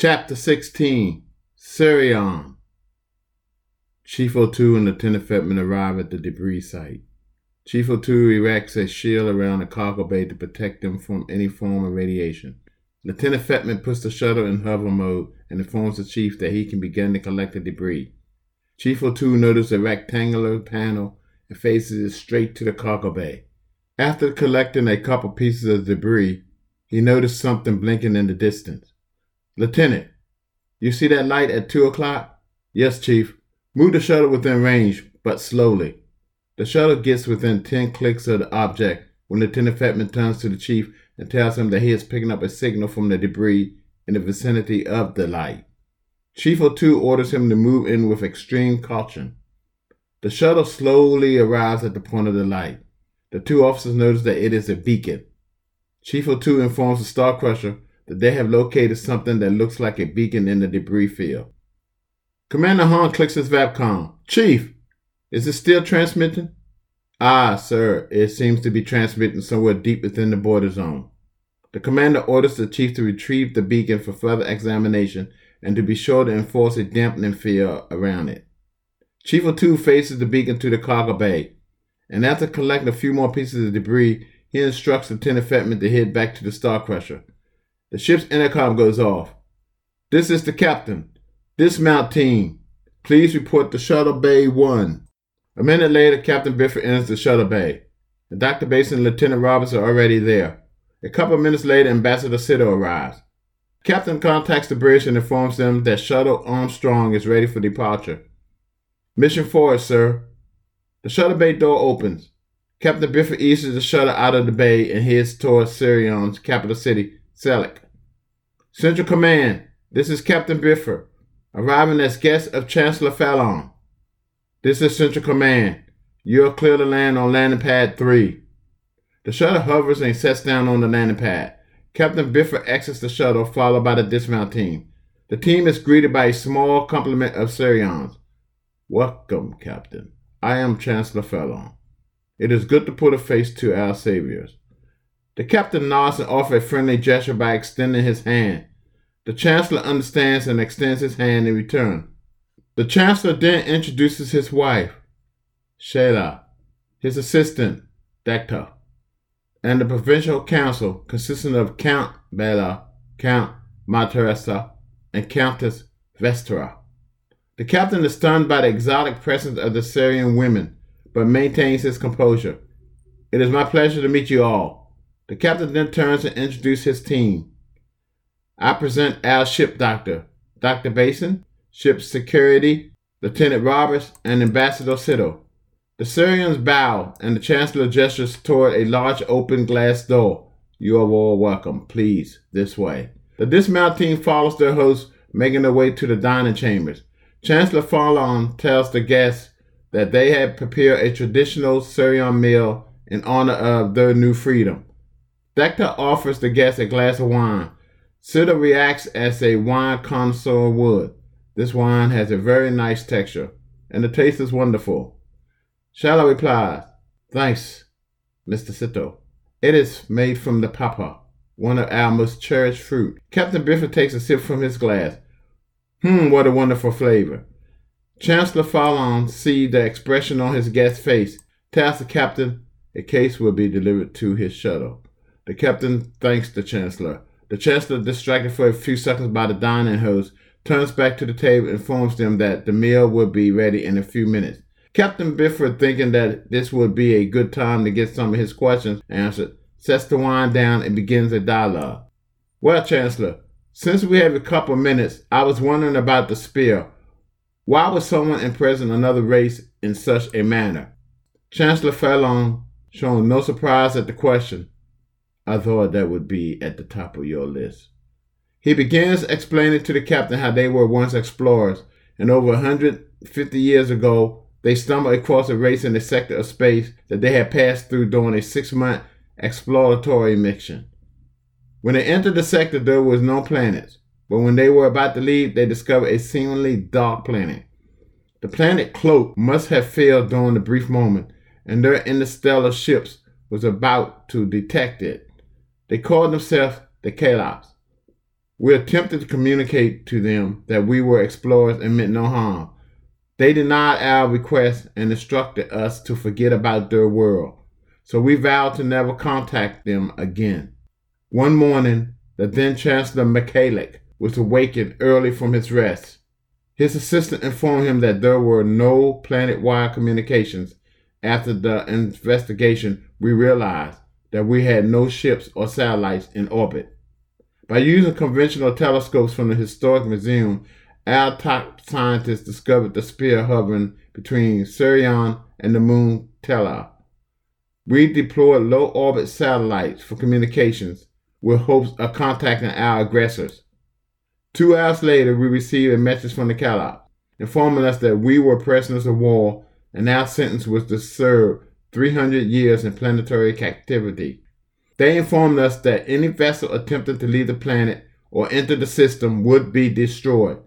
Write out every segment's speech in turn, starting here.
Chapter 16 Sirion Chief O2 and Lieutenant Fetman arrive at the debris site. Chief O2 erects a shield around the cargo bay to protect them from any form of radiation. Lieutenant Fetman puts the shuttle in hover mode and informs the chief that he can begin to collect the debris. Chief O2 notices a rectangular panel and faces it straight to the cargo bay. After collecting a couple pieces of debris, he noticed something blinking in the distance. Lieutenant, you see that light at two o'clock? Yes, Chief. Move the shuttle within range, but slowly. The shuttle gets within 10 clicks of the object when Lieutenant Fetman turns to the Chief and tells him that he is picking up a signal from the debris in the vicinity of the light. Chief O2 orders him to move in with extreme caution. The shuttle slowly arrives at the point of the light. The two officers notice that it is a beacon. Chief O2 informs the Star Crusher that they have located something that looks like a beacon in the debris field. Commander Hahn clicks his VAPCOM. Chief, is it still transmitting? Ah, sir, it seems to be transmitting somewhere deep within the border zone. The commander orders the chief to retrieve the beacon for further examination and to be sure to enforce a dampening field around it. Chief O2 faces the beacon to the cargo bay, and after collecting a few more pieces of debris, he instructs Lieutenant Fetman to head back to the Star Crusher. The ship's intercom goes off. This is the captain. Dismount team. Please report to Shuttle Bay 1. A minute later, Captain Bifford enters the shuttle bay. Dr. Basin and Lieutenant Roberts are already there. A couple of minutes later, Ambassador Sido arrives. Captain contacts the bridge and informs them that Shuttle Armstrong is ready for departure. Mission forward, sir. The shuttle bay door opens. Captain Bifford eases the shuttle out of the bay and heads towards Sirion's capital city, Selleck. Central Command, this is Captain Bifford, arriving as guest of Chancellor Fallon. This is Central Command. You are clear to land on landing pad 3. The shuttle hovers and sets down on the landing pad. Captain Bifford exits the shuttle, followed by the dismount team. The team is greeted by a small complement of Sirions. Welcome, Captain. I am Chancellor Fallon. It is good to put a face to our saviors. The captain nods and offers a friendly gesture by extending his hand. The chancellor understands and extends his hand in return. The chancellor then introduces his wife, Shayla, his assistant, Dekta, and the provincial council consisting of Count Bela, Count Materesa, and Countess Vestera. The captain is stunned by the exotic presence of the Sirion women, but maintains his composure. It is my pleasure to meet you all. The captain then turns and introduces his team. I present our ship doctor, Dr. Basin, ship security, Lieutenant Roberts, and Ambassador Siddle. The Sirions bow, and the Chancellor gestures toward a large open glass door. You are all welcome. Please, this way. The dismount team follows their host, making their way to the dining chambers. Chancellor Fallon tells the guests that they have prepared a traditional Sirion meal in honor of their new freedom. Decta offers the guest a glass of wine. Siddle reacts as a wine connoisseur would. This wine has a very nice texture, and the taste is wonderful. Shala replies, Thanks, Mr. Sito. It is made from the papa, one of our most cherished fruit. Captain Bifford takes a sip from his glass. Hmm, what a wonderful flavor. Chancellor Fallon sees the expression on his guest's face, tells the captain a case will be delivered to his shuttle. The captain thanks the chancellor. The chancellor, distracted for a few seconds by the dining host, turns back to the table and informs them that the meal will be ready in a few minutes. Captain Bifford, thinking that this would be a good time to get some of his questions answered, sets the wine down and begins a dialogue. Well, Chancellor, since we have a couple of minutes, I was wondering about the sphere. Why would someone imprison another race in such a manner? Chancellor Fallon, showing no surprise at the question, I thought that would be at the top of your list. He begins explaining to the captain how they were once explorers, and over 150 years ago, they stumbled across a race in a sector of space that they had passed through during a six month exploratory mission. When they entered the sector, there was no planets, but when they were about to leave, they discovered a seemingly dark planet. The planet Cloak must have failed during the brief moment, and their interstellar ships was about to detect it. They called themselves the Kalops. We attempted to communicate to them that we were explorers and meant no harm. They denied our request and instructed us to forget about their world. So we vowed to never contact them again. One morning, the then Chancellor Michalak was awakened early from his rest. His assistant informed him that there were no planet wide communications. After the investigation, we realized that we had no ships or satellites in orbit. By using conventional telescopes from the Historic Museum, our top scientists discovered the sphere hovering between Sirion and the moon Tellah. We deployed low orbit satellites for communications with hopes of contacting our aggressors. Two hours later, we received a message from the Calop informing us that we were prisoners of war and our sentence was to serve 300 years in planetary captivity. They informed us that any vessel attempting to leave the planet or enter the system would be destroyed.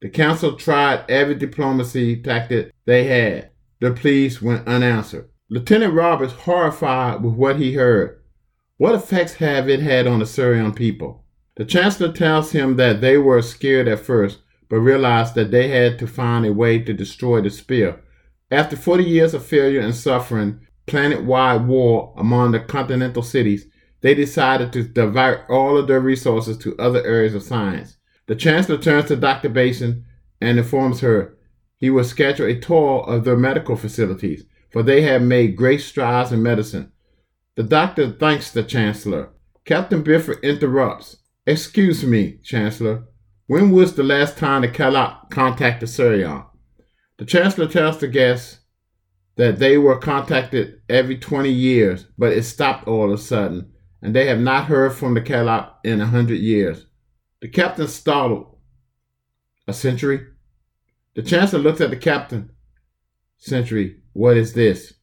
The council tried every diplomacy tactic they had. Their pleas went unanswered. Lieutenant Roberts, horrified with what he heard, what effects have it had on the Sirion people? The Chancellor tells him that they were scared at first, but realized that they had to find a way to destroy the sphere. After 40 years of failure and suffering, planet wide war among the continental cities, they decided to divert all of their resources to other areas of science. The Chancellor turns to Dr. Basin and informs her he will schedule a tour of their medical facilities, for they have made great strides in medicine. The doctor thanks the Chancellor. Captain Bifford interrupts. Excuse me, Chancellor. When was the last time the Calop contacted Sirion? The Chancellor tells the guests that they were contacted every 20 years, but it stopped all of a sudden, and they have not heard from the Calop in a hundred years. The captain startled. A century? The Chancellor looks at the captain. Century, what is this?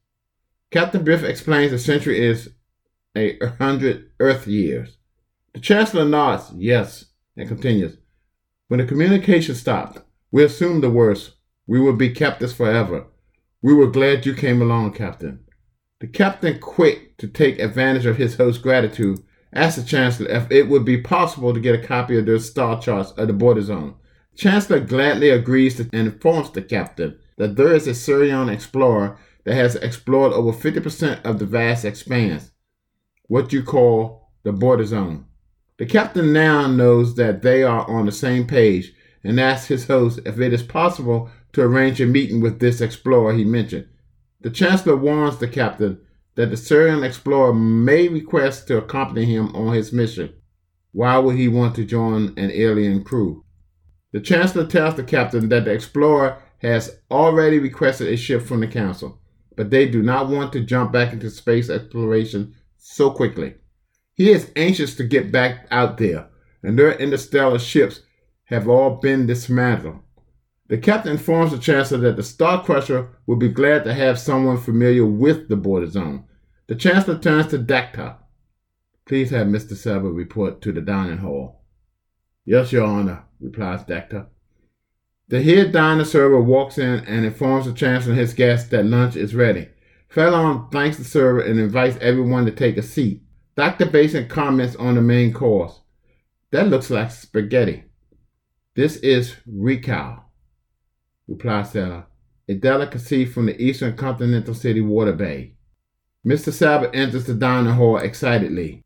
Captain Biff explains the century is a hundred Earth years. The Chancellor nods, yes, and continues. When the communication stopped, we assumed the worst. We would be captives forever. We were glad you came along, Captain. The captain, quick to take advantage of his host's gratitude, asked the Chancellor if it would be possible to get a copy of the star charts of the border zone. Chancellor gladly agrees to, and informs the captain that there is a Sirion explorer that has explored over 50% of the vast expanse, what you call the border zone. The captain now knows that they are on the same page and asks his host if it is possible to arrange a meeting with this explorer he mentioned. The Chancellor warns the captain that the Sirion explorer may request to accompany him on his mission. Why would he want to join an alien crew? The Chancellor tells the captain that the explorer has already requested a ship from the Council but they do not want to jump back into space exploration so quickly. He is anxious to get back out there, and their interstellar ships have all been dismantled. The captain informs the Chancellor that the Star Crusher will be glad to have someone familiar with the border zone. The Chancellor turns to Dacta. Please have Mr. Selber report to the dining hall. Yes, Your Honor, replies Dacta. The head diner server walks in and informs the chancellor and his guests that lunch is ready. Fallon thanks the server and invites everyone to take a seat. Dr. Basin comments on the main course. That looks like spaghetti. This is Rikau, replies Stella, a delicacy from the eastern continental city Water Bay. Mr. Sabat enters the dining hall excitedly.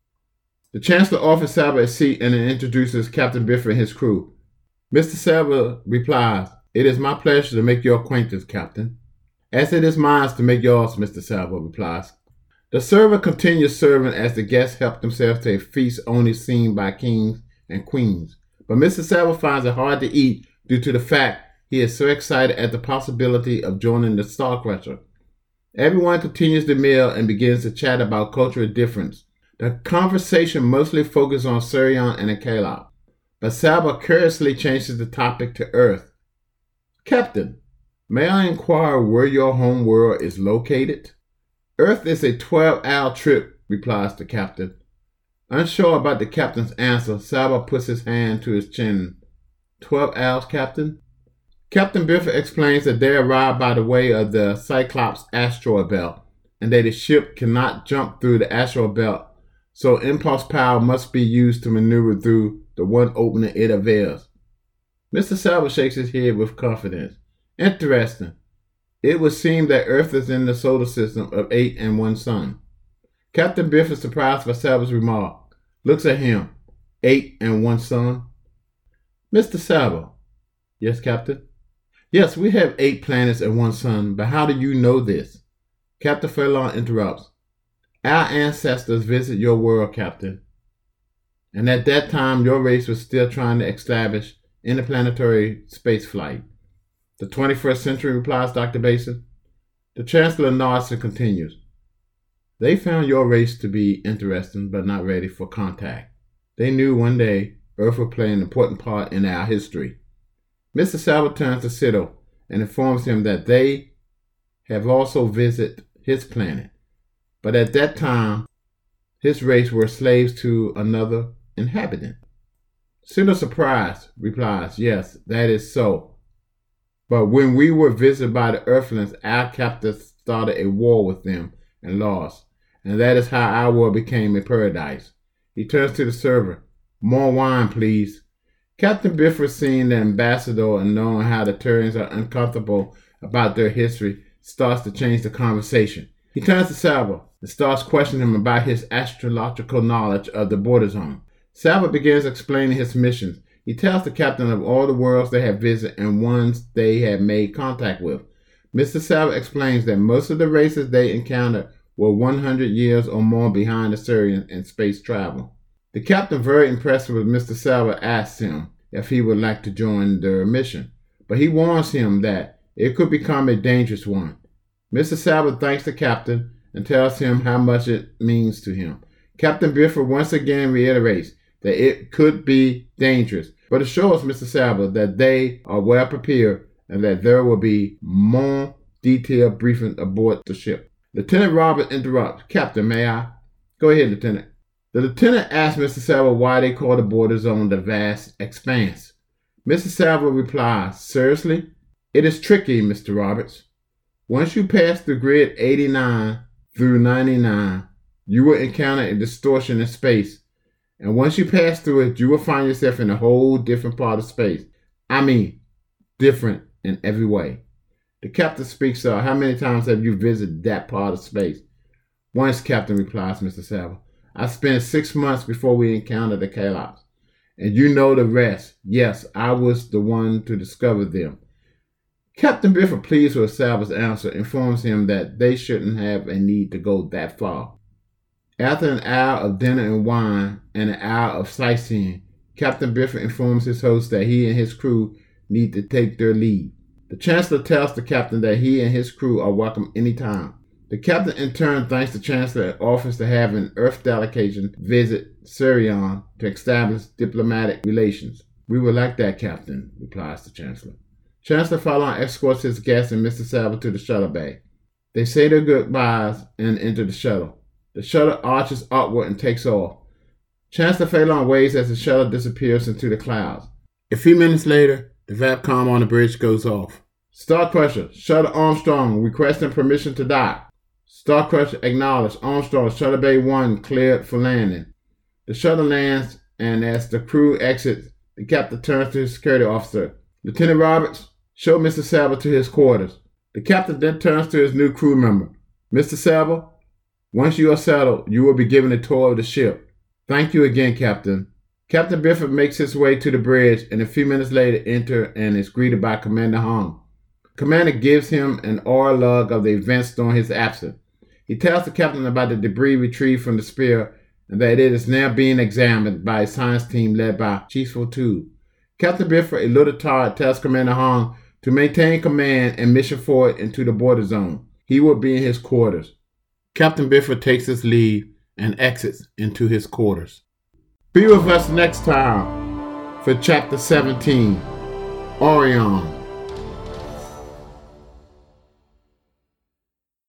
The Chancellor offers Sabat a seat and introduces Captain Bifford and his crew. Mr. Selva replies, It is my pleasure to make your acquaintance, Captain. As it is mine to make yours, Mr. Selva replies. The server continues serving as the guests help themselves to a feast only seen by kings and queens. But Mr. Selva finds it hard to eat due to the fact he is so excited at the possibility of joining the Star Crusher. Everyone continues the meal and begins to chat about cultural difference. The conversation mostly focuses on Sirion and Akalop. But Saba curiously changes the topic to Earth. Captain, may I inquire where your home world is located? Earth is a 12 hour trip, replies the captain. Unsure about the captain's answer, Saba puts his hand to his chin. Twelve hours, Captain? Captain Bifford explains that they arrive by the way of the Cyclops asteroid belt, and that the ship cannot jump through the asteroid belt, so impulse power must be used to maneuver through the one opening it avails. Mr. Salvo shakes his head with confidence. Interesting. It would seem that Earth is in the solar system of eight and one sun. Captain Biff is surprised by Salvo's remark. Looks at him. Eight and one sun. Mr. Salvo. Yes, Captain? Yes, we have eight planets and one sun, but how do you know this? Captain Furlong interrupts. Our ancestors visit your world, Captain. And at that time, your race was still trying to establish interplanetary space flight. The 21st century, replies Dr. Basin. The Chancellor and continues. They found your race to be interesting, but not ready for contact. They knew one day Earth would play an important part in our history. Mr. Salvo turns to Sito and informs him that they have also visited his planet. But at that time, his race were slaves to another inhabitant. Sito, surprised, replies, Yes, that is so. But when we were visited by the Earthlings, our captors started a war with them and lost. And that is how our world became a paradise. He turns to the server. More wine, please. Captain Bifford, seeing the ambassador and knowing how the Turians are uncomfortable about their history, starts to change the conversation. He turns to Salvo and starts questioning him about his astrological knowledge of the border zone. Salvo begins explaining his missions. He tells the captain of all the worlds they have visited and ones they have made contact with. Mr. Salvo explains that most of the races they encountered were 100 years or more behind the Sirions in space travel. The captain, very impressed with Mr. Salvo, asks him if he would like to join their mission, but he warns him that it could become a dangerous one. Mr. Salvo thanks the captain and tells him how much it means to him. Captain Bifford once again reiterates that it could be dangerous, but assures Mr. Salvo that they are well prepared and that there will be more detailed briefing aboard the ship. Lieutenant Robert interrupts. Captain, may I? Go ahead, Lieutenant. The lieutenant asked Mr. Salvo why they call the border zone the vast expanse. Mr. Salvo replies, Seriously? It is tricky, Mr. Roberts. Once you pass the grid 89 through 99, you will encounter a distortion in space. And once you pass through it, you will find yourself in a whole different part of space. I mean, different in every way. The captain speaks up. How many times have you visited that part of space? Once, Captain, replies Mr. Salvo. I spent six months before we encountered the Kalops. And you know the rest. Yes, I was the one to discover them. Captain Bifford, pleased with Salvo's answer, informs him that they shouldn't have a need to go that far. After an hour of dinner and wine and an hour of sightseeing, Captain Bifford informs his host that he and his crew need to take their leave. The Chancellor tells the captain that he and his crew are welcome anytime. The captain in turn thanks the Chancellor and offers to have an Earth delegation visit Sirion to establish diplomatic relations. We would like that, Captain, replies the Chancellor. Chancellor Phelan escorts his guests and Mr. Salvo to the shuttle bay. They say their goodbyes and enter the shuttle. The shuttle arches upward and takes off. Chancellor Phelan waves as the shuttle disappears into the clouds. A few minutes later, the VAPCOM on the bridge goes off. Star Crusher. Shuttle Armstrong requesting permission to dock. Star Crusher acknowledged Armstrong Shuttle Bay 1 cleared for landing. The shuttle lands, and as the crew exits, the captain turns to his security officer. Lieutenant Roberts, Show Mr. Salvo to his quarters. The captain then turns to his new crew member. Mr. Salvo, once you are settled, you will be given a tour of the ship. Thank you again, Captain. Captain Bifford makes his way to the bridge and a few minutes later enter and is greeted by Commander Hong. Commander gives him an oral log of the events during his absence. He tells the captain about the debris retrieved from the sphere and that it is now being examined by a science team led by Chief Two. Captain Bifford, a little tired, tells Commander Hong to maintain command and mission forward into the border zone. He will be in his quarters. Captain Bifford takes his leave and exits into his quarters. Be with us next time for Chapter 17 Orion.